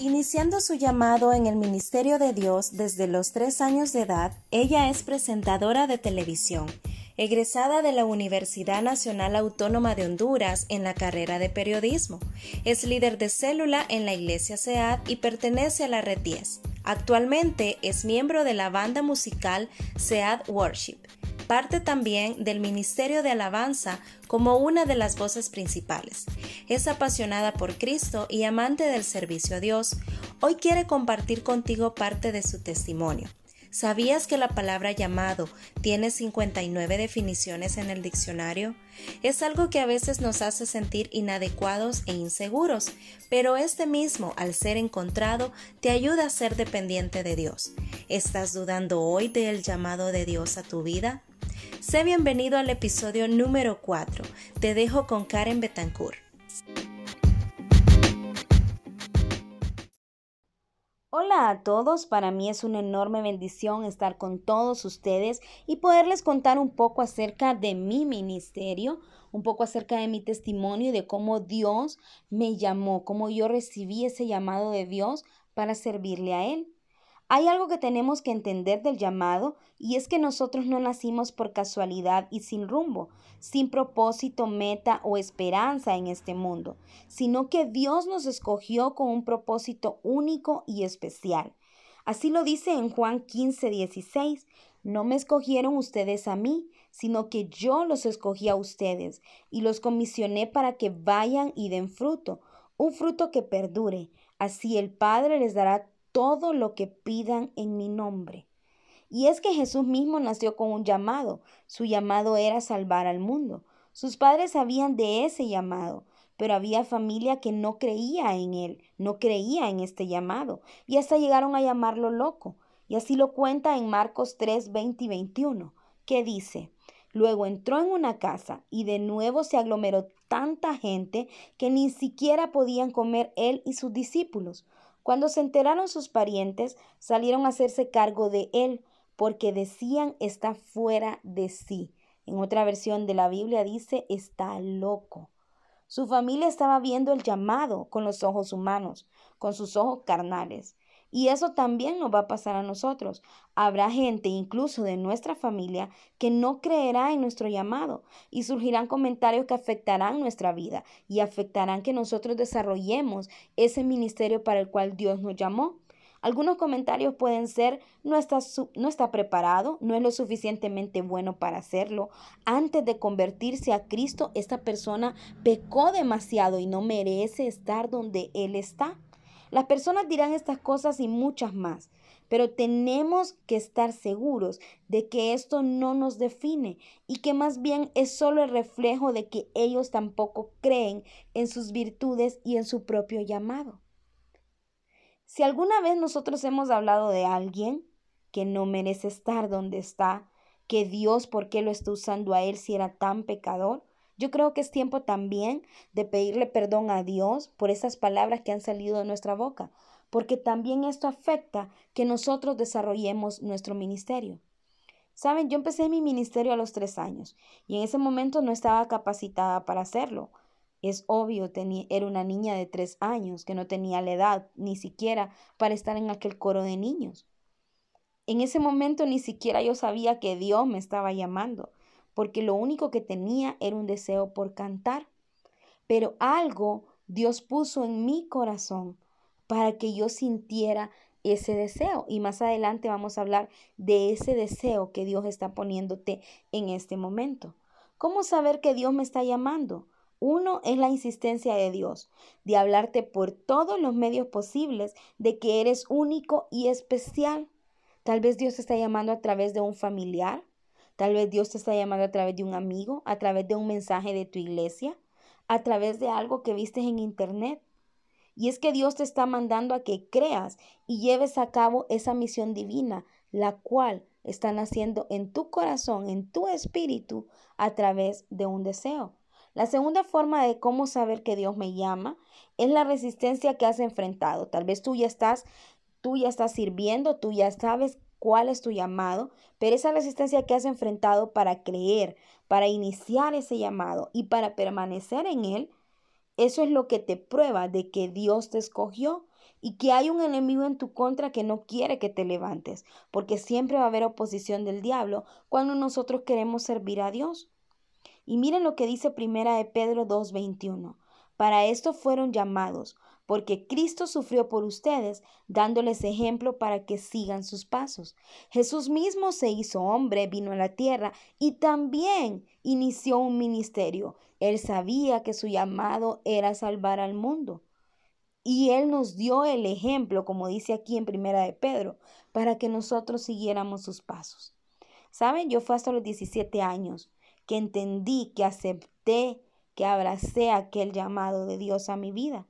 Iniciando su llamado en el ministerio de Dios desde los tres años de edad, ella es presentadora de televisión, egresada de la Universidad Nacional Autónoma de Honduras en la carrera de periodismo. Es líder de célula en la Iglesia SEAD y pertenece a la Red 10. Actualmente es miembro de la banda musical SEAD Worship. Parte también del Ministerio de Alabanza como una de las voces principales. Es apasionada por Cristo y amante del servicio a Dios. Hoy quiere compartir contigo parte de su testimonio. ¿Sabías que la palabra llamado tiene 59 definiciones en el diccionario? Es algo que a veces nos hace sentir inadecuados e inseguros, pero este mismo, al ser encontrado, te ayuda a ser dependiente de Dios. ¿Estás dudando hoy del llamado de Dios a tu vida? Sé bienvenido al episodio número 4. Te dejo con Karen Betancourt. Hola a todos, para mí es una enorme bendición estar con todos ustedes y poderles contar un poco acerca de mi ministerio, un poco acerca de mi testimonio y de cómo Dios me llamó, cómo yo recibí ese llamado de Dios para servirle a Él. Hay algo que tenemos que entender del llamado y es que nosotros no nacimos por casualidad y sin rumbo, sin propósito, meta o esperanza en este mundo, sino que Dios nos escogió con un propósito único y especial. Así lo dice en Juan 15, 16. No me escogieron ustedes a mí, sino que yo los escogí a ustedes y los comisioné para que vayan y den fruto, un fruto que perdure. Así el Padre les dará todo lo que pidan en mi nombre. Y es que Jesús mismo nació con un llamado. Su llamado era salvar al mundo. Sus padres sabían de ese llamado, pero había familia que no creía en él, no creía en este llamado, y hasta llegaron a llamarlo loco. Y así lo cuenta en Marcos 3, 20 y 21, que dice, Luego entró en una casa y de nuevo se aglomeró tanta gente que ni siquiera podían comer él y sus discípulos. Cuando se enteraron sus parientes, salieron a hacerse cargo de él, porque decían está fuera de sí. En otra versión de la Biblia dice está loco. Su familia estaba viendo el llamado con los ojos humanos, con sus ojos carnales. Y eso también nos va a pasar a nosotros. Habrá gente, incluso de nuestra familia, que no creerá en nuestro llamado y surgirán comentarios que afectarán nuestra vida y afectarán que nosotros desarrollemos ese ministerio para el cual Dios nos llamó. Algunos comentarios pueden ser no está, no está preparado, no es lo suficientemente bueno para hacerlo. Antes de convertirse a Cristo, esta persona pecó demasiado y no merece estar donde Él está. Las personas dirán estas cosas y muchas más, pero tenemos que estar seguros de que esto no nos define y que más bien es solo el reflejo de que ellos tampoco creen en sus virtudes y en su propio llamado. Si alguna vez nosotros hemos hablado de alguien que no merece estar donde está, que Dios, ¿por qué lo está usando a él si era tan pecador? Yo creo que es tiempo también de pedirle perdón a Dios por esas palabras que han salido de nuestra boca, porque también esto afecta que nosotros desarrollemos nuestro ministerio. Saben, yo empecé mi ministerio a los tres años y en ese momento no estaba capacitada para hacerlo. Es obvio, tenía, era una niña de tres años que no tenía la edad ni siquiera para estar en aquel coro de niños. En ese momento ni siquiera yo sabía que Dios me estaba llamando porque lo único que tenía era un deseo por cantar. Pero algo Dios puso en mi corazón para que yo sintiera ese deseo. Y más adelante vamos a hablar de ese deseo que Dios está poniéndote en este momento. ¿Cómo saber que Dios me está llamando? Uno es la insistencia de Dios, de hablarte por todos los medios posibles de que eres único y especial. Tal vez Dios te está llamando a través de un familiar, Tal vez Dios te está llamando a través de un amigo, a través de un mensaje de tu iglesia, a través de algo que viste en internet. Y es que Dios te está mandando a que creas y lleves a cabo esa misión divina, la cual está naciendo en tu corazón, en tu espíritu, a través de un deseo. La segunda forma de cómo saber que Dios me llama es la resistencia que has enfrentado. Tal vez tú ya estás, tú ya estás sirviendo, tú ya sabes cuál es tu llamado, pero esa resistencia que has enfrentado para creer, para iniciar ese llamado y para permanecer en él, eso es lo que te prueba de que Dios te escogió y que hay un enemigo en tu contra que no quiere que te levantes, porque siempre va a haber oposición del diablo cuando nosotros queremos servir a Dios. Y miren lo que dice primera de Pedro 2:21. Para esto fueron llamados, porque Cristo sufrió por ustedes, dándoles ejemplo para que sigan sus pasos. Jesús mismo se hizo hombre, vino a la tierra y también inició un ministerio. Él sabía que su llamado era salvar al mundo. Y Él nos dio el ejemplo, como dice aquí en Primera de Pedro, para que nosotros siguiéramos sus pasos. ¿Saben? Yo fue hasta los 17 años que entendí, que acepté, que abracé aquel llamado de Dios a mi vida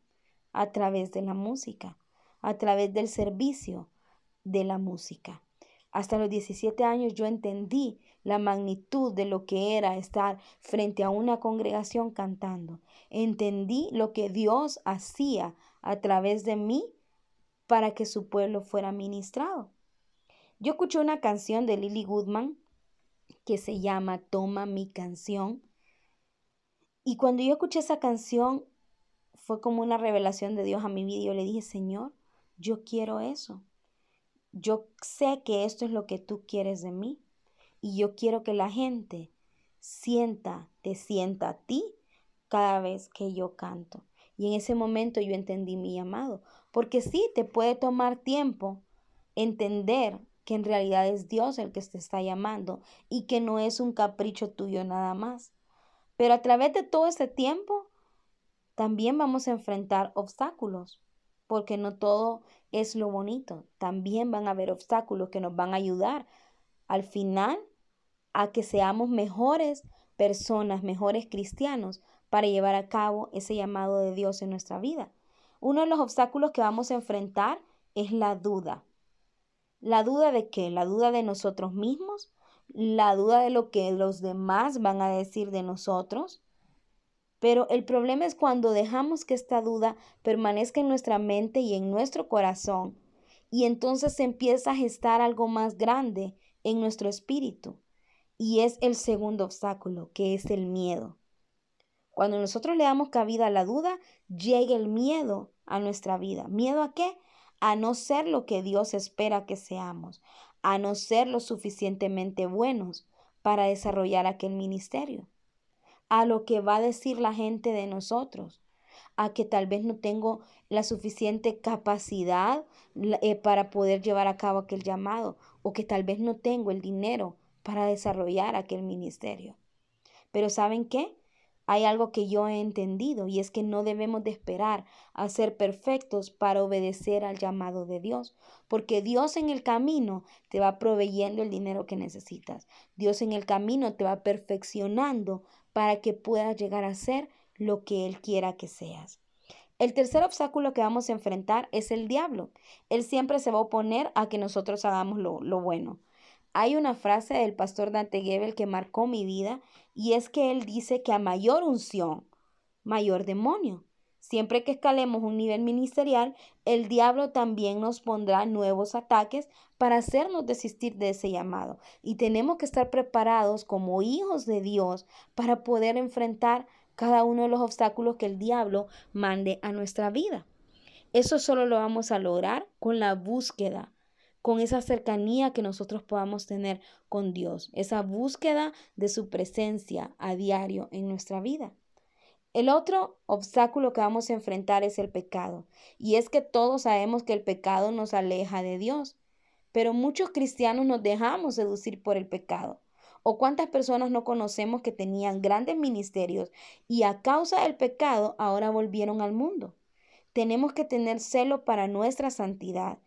a través de la música, a través del servicio de la música. Hasta los 17 años yo entendí la magnitud de lo que era estar frente a una congregación cantando. Entendí lo que Dios hacía a través de mí para que su pueblo fuera ministrado. Yo escuché una canción de Lily Goodman que se llama Toma mi canción. Y cuando yo escuché esa canción, fue como una revelación de Dios a mi vida. Yo le dije, Señor, yo quiero eso. Yo sé que esto es lo que tú quieres de mí. Y yo quiero que la gente sienta, te sienta a ti cada vez que yo canto. Y en ese momento yo entendí mi llamado. Porque sí, te puede tomar tiempo entender que en realidad es Dios el que te está llamando y que no es un capricho tuyo nada más. Pero a través de todo este tiempo, también vamos a enfrentar obstáculos, porque no todo es lo bonito. También van a haber obstáculos que nos van a ayudar al final a que seamos mejores personas, mejores cristianos, para llevar a cabo ese llamado de Dios en nuestra vida. Uno de los obstáculos que vamos a enfrentar es la duda. ¿La duda de qué? La duda de nosotros mismos, la duda de lo que los demás van a decir de nosotros, pero el problema es cuando dejamos que esta duda permanezca en nuestra mente y en nuestro corazón, y entonces se empieza a gestar algo más grande en nuestro espíritu, y es el segundo obstáculo, que es el miedo. Cuando nosotros le damos cabida a la duda, llega el miedo a nuestra vida. ¿Miedo a qué? A no ser lo que Dios espera que seamos, a no ser lo suficientemente buenos para desarrollar aquel ministerio a lo que va a decir la gente de nosotros, a que tal vez no tengo la suficiente capacidad eh, para poder llevar a cabo aquel llamado o que tal vez no tengo el dinero para desarrollar aquel ministerio. Pero ¿saben qué? Hay algo que yo he entendido y es que no debemos de esperar a ser perfectos para obedecer al llamado de Dios, porque Dios en el camino te va proveyendo el dinero que necesitas. Dios en el camino te va perfeccionando para que puedas llegar a ser lo que Él quiera que seas. El tercer obstáculo que vamos a enfrentar es el diablo. Él siempre se va a oponer a que nosotros hagamos lo, lo bueno. Hay una frase del pastor Dante Gebel que marcó mi vida y es que él dice que a mayor unción, mayor demonio. Siempre que escalemos un nivel ministerial, el diablo también nos pondrá nuevos ataques para hacernos desistir de ese llamado. Y tenemos que estar preparados como hijos de Dios para poder enfrentar cada uno de los obstáculos que el diablo mande a nuestra vida. Eso solo lo vamos a lograr con la búsqueda, con esa cercanía que nosotros podamos tener con Dios, esa búsqueda de su presencia a diario en nuestra vida. El otro obstáculo que vamos a enfrentar es el pecado. Y es que todos sabemos que el pecado nos aleja de Dios. Pero muchos cristianos nos dejamos seducir por el pecado. ¿O cuántas personas no conocemos que tenían grandes ministerios y a causa del pecado ahora volvieron al mundo? Tenemos que tener celo para nuestra santidad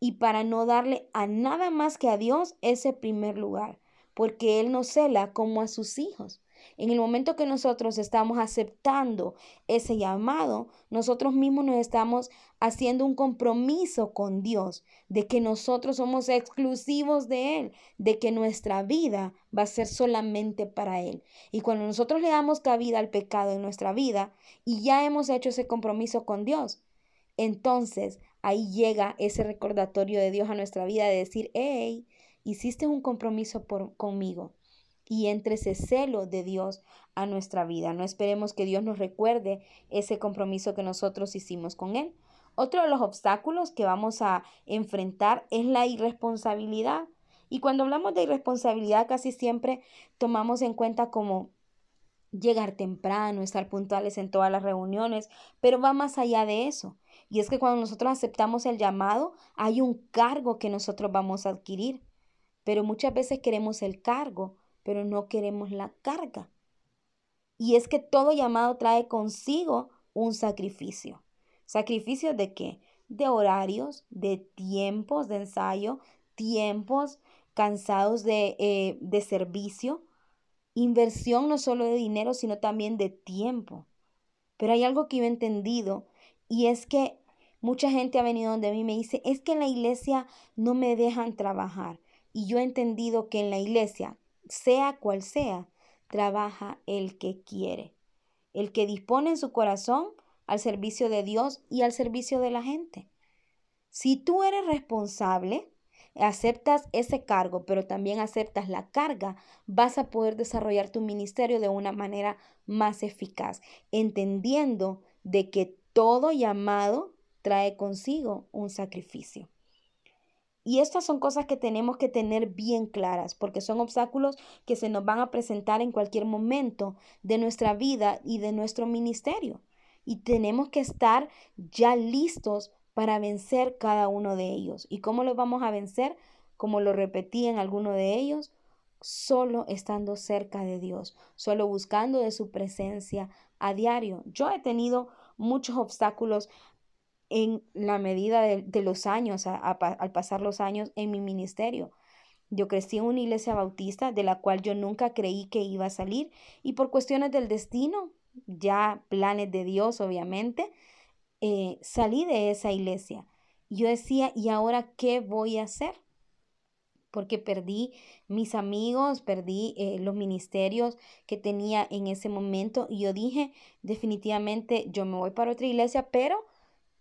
y para no darle a nada más que a Dios ese primer lugar, porque Él nos cela como a sus hijos. En el momento que nosotros estamos aceptando ese llamado, nosotros mismos nos estamos haciendo un compromiso con Dios de que nosotros somos exclusivos de Él, de que nuestra vida va a ser solamente para Él. Y cuando nosotros le damos cabida al pecado en nuestra vida y ya hemos hecho ese compromiso con Dios, entonces ahí llega ese recordatorio de Dios a nuestra vida de decir, hey, hiciste un compromiso conmigo y entre ese celo de Dios a nuestra vida. No esperemos que Dios nos recuerde ese compromiso que nosotros hicimos con Él. Otro de los obstáculos que vamos a enfrentar es la irresponsabilidad. Y cuando hablamos de irresponsabilidad casi siempre tomamos en cuenta como llegar temprano, estar puntuales en todas las reuniones, pero va más allá de eso. Y es que cuando nosotros aceptamos el llamado, hay un cargo que nosotros vamos a adquirir. Pero muchas veces queremos el cargo, pero no queremos la carga. Y es que todo llamado trae consigo un sacrificio. ¿Sacrificio de qué? De horarios, de tiempos de ensayo, tiempos cansados de, eh, de servicio, inversión no solo de dinero, sino también de tiempo. Pero hay algo que yo he entendido y es que mucha gente ha venido donde mí me dice, es que en la iglesia no me dejan trabajar. Y yo he entendido que en la iglesia, sea cual sea, trabaja el que quiere, el que dispone en su corazón al servicio de Dios y al servicio de la gente. Si tú eres responsable, aceptas ese cargo, pero también aceptas la carga, vas a poder desarrollar tu ministerio de una manera más eficaz, entendiendo de que todo llamado trae consigo un sacrificio. Y estas son cosas que tenemos que tener bien claras, porque son obstáculos que se nos van a presentar en cualquier momento de nuestra vida y de nuestro ministerio. Y tenemos que estar ya listos para vencer cada uno de ellos. ¿Y cómo los vamos a vencer? Como lo repetí en alguno de ellos, solo estando cerca de Dios, solo buscando de su presencia a diario. Yo he tenido muchos obstáculos en la medida de, los años, al pasar los años en mi ministerio. Yo crecí en una iglesia bautista de la cual yo nunca creí que iba a salir y por cuestiones del destino, ya planes de Dios obviamente, eh, salí de esa iglesia. Yo decía, ¿y ahora qué voy a hacer? Porque perdí mis amigos, perdí eh, los ministerios que tenía en ese momento y yo dije, definitivamente yo me voy para otra iglesia, pero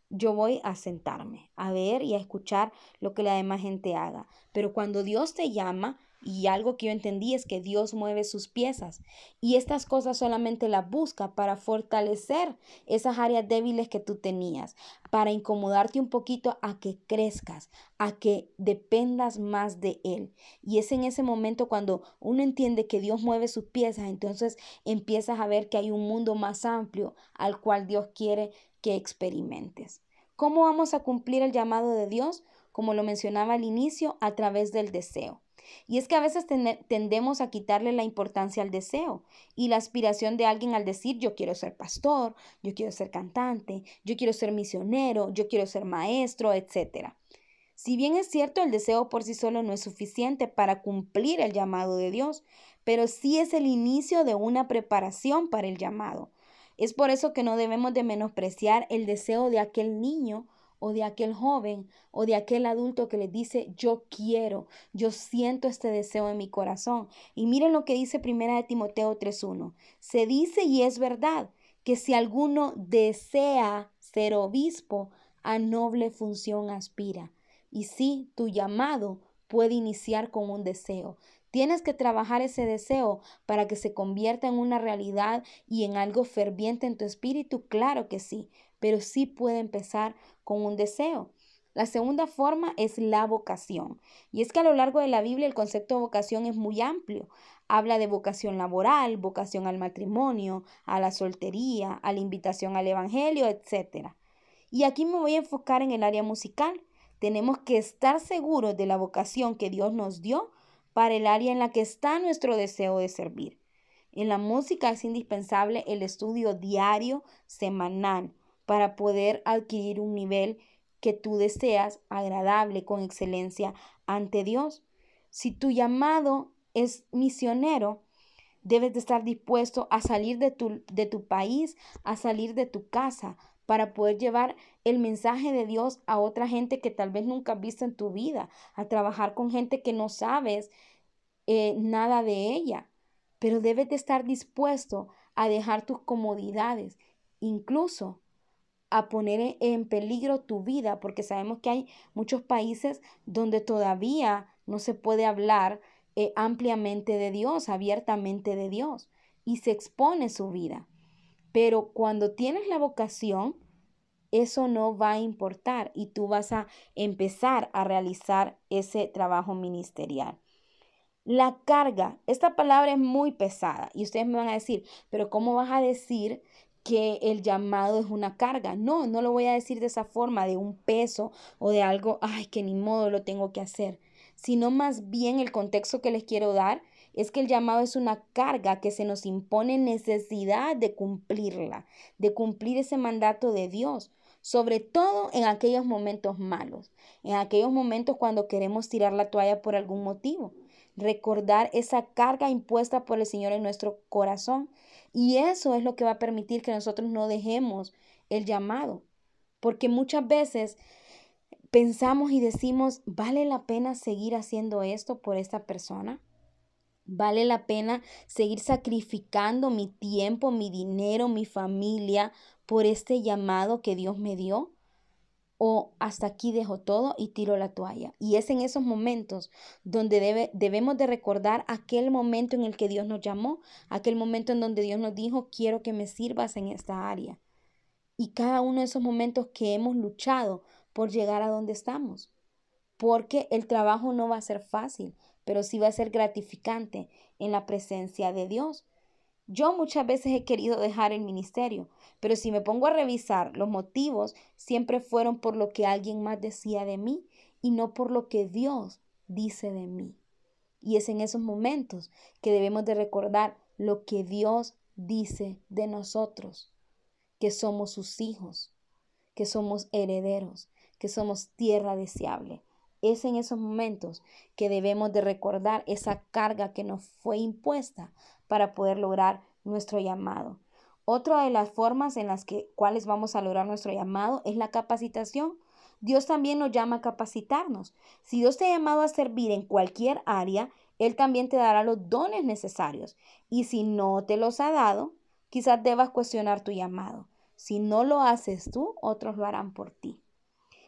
yo voy a sentarme, a ver y a escuchar lo que la demás gente haga. Pero cuando Dios te llama, y algo que yo entendí es que Dios mueve sus piezas y estas cosas solamente las busca para fortalecer esas áreas débiles que tú tenías, para incomodarte un poquito a que crezcas, a que dependas más de Él. Y es en ese momento cuando uno entiende que Dios mueve sus piezas, entonces empiezas a ver que hay un mundo más amplio al cual Dios quiere que experimentes. ¿Cómo vamos a cumplir el llamado de Dios? Como lo mencionaba al inicio, a través del deseo. Y es que a veces tendemos a quitarle la importancia al deseo y la aspiración de alguien al decir yo quiero ser pastor, yo quiero ser cantante, yo quiero ser misionero, yo quiero ser maestro, etc. Si bien es cierto, el deseo por sí solo no es suficiente para cumplir el llamado de Dios, pero sí es el inicio de una preparación para el llamado. Es por eso que no debemos de menospreciar el deseo de aquel niño o de aquel joven o de aquel adulto que le dice yo quiero, yo siento este deseo en mi corazón. Y miren lo que dice primera de Timoteo 3:1. Se dice y es verdad que si alguno desea ser obispo, a noble función aspira. Y sí, tu llamado puede iniciar con un deseo. Tienes que trabajar ese deseo para que se convierta en una realidad y en algo ferviente en tu espíritu, claro que sí, pero sí puede empezar con un deseo. La segunda forma es la vocación. Y es que a lo largo de la Biblia el concepto de vocación es muy amplio. Habla de vocación laboral, vocación al matrimonio, a la soltería, a la invitación al Evangelio, etc. Y aquí me voy a enfocar en el área musical. Tenemos que estar seguros de la vocación que Dios nos dio para el área en la que está nuestro deseo de servir. En la música es indispensable el estudio diario, semanal, para poder adquirir un nivel que tú deseas agradable, con excelencia ante Dios. Si tu llamado es misionero, debes de estar dispuesto a salir de tu, de tu país, a salir de tu casa, para poder llevar el mensaje de Dios a otra gente que tal vez nunca has visto en tu vida, a trabajar con gente que no sabes eh, nada de ella. Pero debes de estar dispuesto a dejar tus comodidades, incluso a poner en peligro tu vida, porque sabemos que hay muchos países donde todavía no se puede hablar eh, ampliamente de Dios, abiertamente de Dios, y se expone su vida. Pero cuando tienes la vocación, eso no va a importar y tú vas a empezar a realizar ese trabajo ministerial. La carga, esta palabra es muy pesada y ustedes me van a decir, pero ¿cómo vas a decir que el llamado es una carga? No, no lo voy a decir de esa forma, de un peso o de algo, ay, que ni modo lo tengo que hacer, sino más bien el contexto que les quiero dar es que el llamado es una carga que se nos impone necesidad de cumplirla, de cumplir ese mandato de Dios, sobre todo en aquellos momentos malos, en aquellos momentos cuando queremos tirar la toalla por algún motivo recordar esa carga impuesta por el Señor en nuestro corazón. Y eso es lo que va a permitir que nosotros no dejemos el llamado. Porque muchas veces pensamos y decimos, ¿vale la pena seguir haciendo esto por esta persona? ¿Vale la pena seguir sacrificando mi tiempo, mi dinero, mi familia por este llamado que Dios me dio? O hasta aquí dejo todo y tiro la toalla. Y es en esos momentos donde debe, debemos de recordar aquel momento en el que Dios nos llamó, aquel momento en donde Dios nos dijo, quiero que me sirvas en esta área. Y cada uno de esos momentos que hemos luchado por llegar a donde estamos. Porque el trabajo no va a ser fácil, pero sí va a ser gratificante en la presencia de Dios. Yo muchas veces he querido dejar el ministerio, pero si me pongo a revisar, los motivos siempre fueron por lo que alguien más decía de mí y no por lo que Dios dice de mí. Y es en esos momentos que debemos de recordar lo que Dios dice de nosotros, que somos sus hijos, que somos herederos, que somos tierra deseable. Es en esos momentos que debemos de recordar esa carga que nos fue impuesta para poder lograr nuestro llamado. Otra de las formas en las que, cuales vamos a lograr nuestro llamado es la capacitación. Dios también nos llama a capacitarnos. Si Dios te ha llamado a servir en cualquier área, Él también te dará los dones necesarios. Y si no te los ha dado, quizás debas cuestionar tu llamado. Si no lo haces tú, otros lo harán por ti.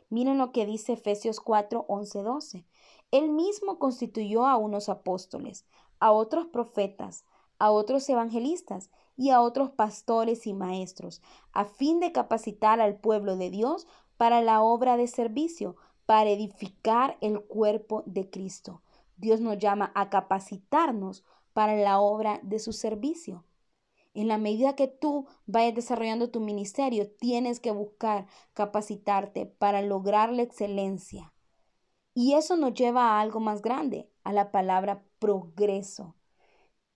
Miren lo que dice Efesios 4, 11, 12. Él mismo constituyó a unos apóstoles, a otros profetas, a otros evangelistas y a otros pastores y maestros, a fin de capacitar al pueblo de Dios para la obra de servicio, para edificar el cuerpo de Cristo. Dios nos llama a capacitarnos para la obra de su servicio. En la medida que tú vayas desarrollando tu ministerio, tienes que buscar capacitarte para lograr la excelencia. Y eso nos lleva a algo más grande, a la palabra progreso.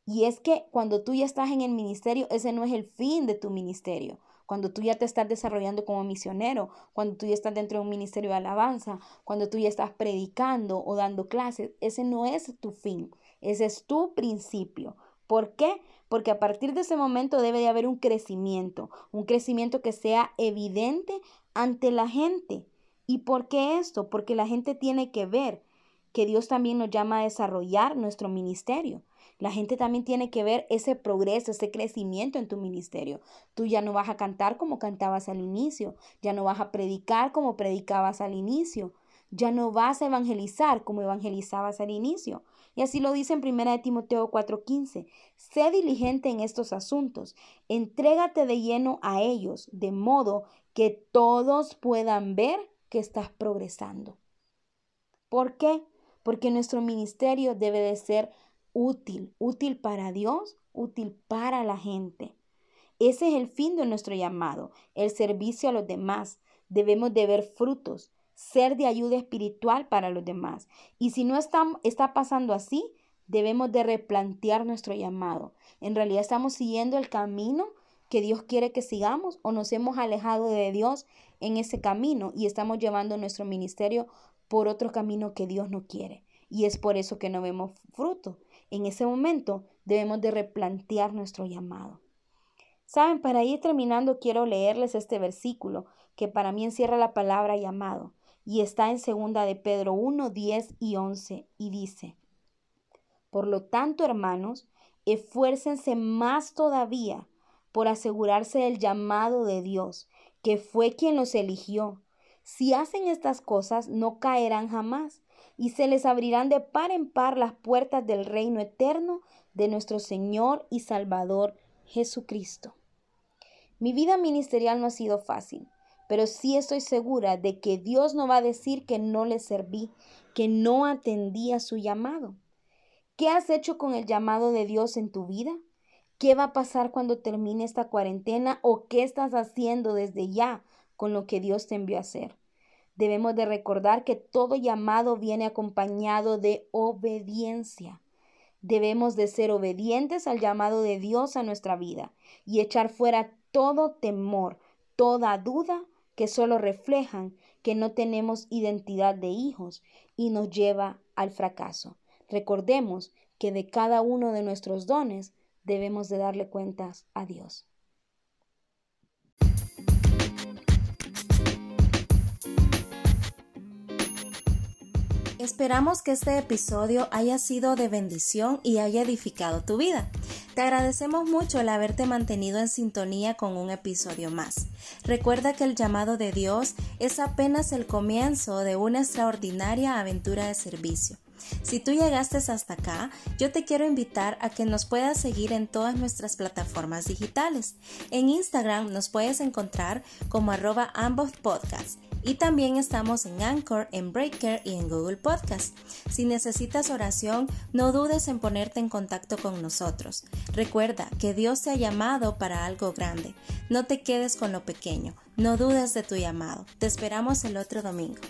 Y es que cuando tú ya estás en el ministerio, ese no es el fin de tu ministerio. Cuando tú ya te estás desarrollando como misionero, cuando tú ya estás dentro de un ministerio de alabanza, cuando tú ya estás predicando o dando clases, ese no es tu fin, ese es tu principio. ¿Por qué? Porque a partir de ese momento debe de haber un crecimiento, un crecimiento que sea evidente ante la gente. ¿Y por qué esto? Porque la gente tiene que ver que Dios también nos llama a desarrollar nuestro ministerio. La gente también tiene que ver ese progreso, ese crecimiento en tu ministerio. Tú ya no vas a cantar como cantabas al inicio, ya no vas a predicar como predicabas al inicio, ya no vas a evangelizar como evangelizabas al inicio. Y así lo dice en 1 Timoteo 4:15. Sé diligente en estos asuntos, entrégate de lleno a ellos, de modo que todos puedan ver que estás progresando. ¿Por qué? Porque nuestro ministerio debe de ser útil, útil para Dios, útil para la gente. Ese es el fin de nuestro llamado, el servicio a los demás. Debemos de ver frutos, ser de ayuda espiritual para los demás. Y si no está, está pasando así, debemos de replantear nuestro llamado. En realidad estamos siguiendo el camino que Dios quiere que sigamos o nos hemos alejado de Dios en ese camino y estamos llevando nuestro ministerio por otro camino que Dios no quiere. Y es por eso que no vemos fruto. En ese momento debemos de replantear nuestro llamado. Saben, para ir terminando quiero leerles este versículo que para mí encierra la palabra llamado y está en segunda de Pedro 1, 10 y 11 y dice, Por lo tanto, hermanos, esfuércense más todavía por asegurarse del llamado de Dios, que fue quien los eligió. Si hacen estas cosas, no caerán jamás y se les abrirán de par en par las puertas del reino eterno de nuestro Señor y Salvador Jesucristo. Mi vida ministerial no ha sido fácil, pero sí estoy segura de que Dios no va a decir que no le serví, que no atendí a su llamado. ¿Qué has hecho con el llamado de Dios en tu vida? ¿Qué va a pasar cuando termine esta cuarentena o qué estás haciendo desde ya con lo que Dios te envió a hacer? Debemos de recordar que todo llamado viene acompañado de obediencia. Debemos de ser obedientes al llamado de Dios a nuestra vida y echar fuera todo temor, toda duda que solo reflejan que no tenemos identidad de hijos y nos lleva al fracaso. Recordemos que de cada uno de nuestros dones debemos de darle cuentas a Dios. Esperamos que este episodio haya sido de bendición y haya edificado tu vida. Te agradecemos mucho el haberte mantenido en sintonía con un episodio más. Recuerda que el llamado de Dios es apenas el comienzo de una extraordinaria aventura de servicio. Si tú llegaste hasta acá, yo te quiero invitar a que nos puedas seguir en todas nuestras plataformas digitales. En Instagram nos puedes encontrar como arroba ambos podcasts y también estamos en Anchor, en Breaker y en Google Podcast. Si necesitas oración, no dudes en ponerte en contacto con nosotros. Recuerda que Dios te ha llamado para algo grande. No te quedes con lo pequeño. No dudes de tu llamado. Te esperamos el otro domingo.